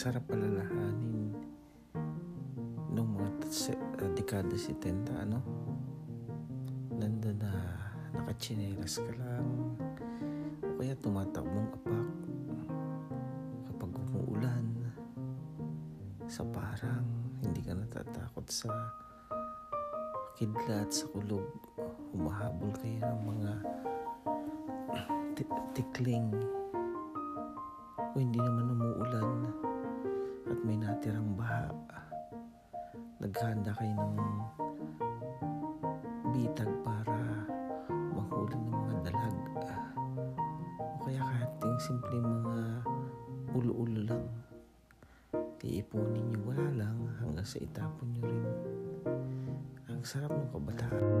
sarap alalahanin nung mga uh, dekada 70, ano? Nandun na nakachinelas ka lang. O kaya tumatakbong apak kapag umuulan sa parang hindi ka natatakot sa kidlat sa kulog. Humahabol kayo ng mga ti- tikling. O hindi naman umuulan at may natirang baha. Naghanda kayo ng bitag para mahuli ng mga dalag. O kaya kahit yung simpleng mga ulo-ulo lang. Iipunin nyo wala lang hanggang sa itapon nyo rin. Ang sarap ng kabataan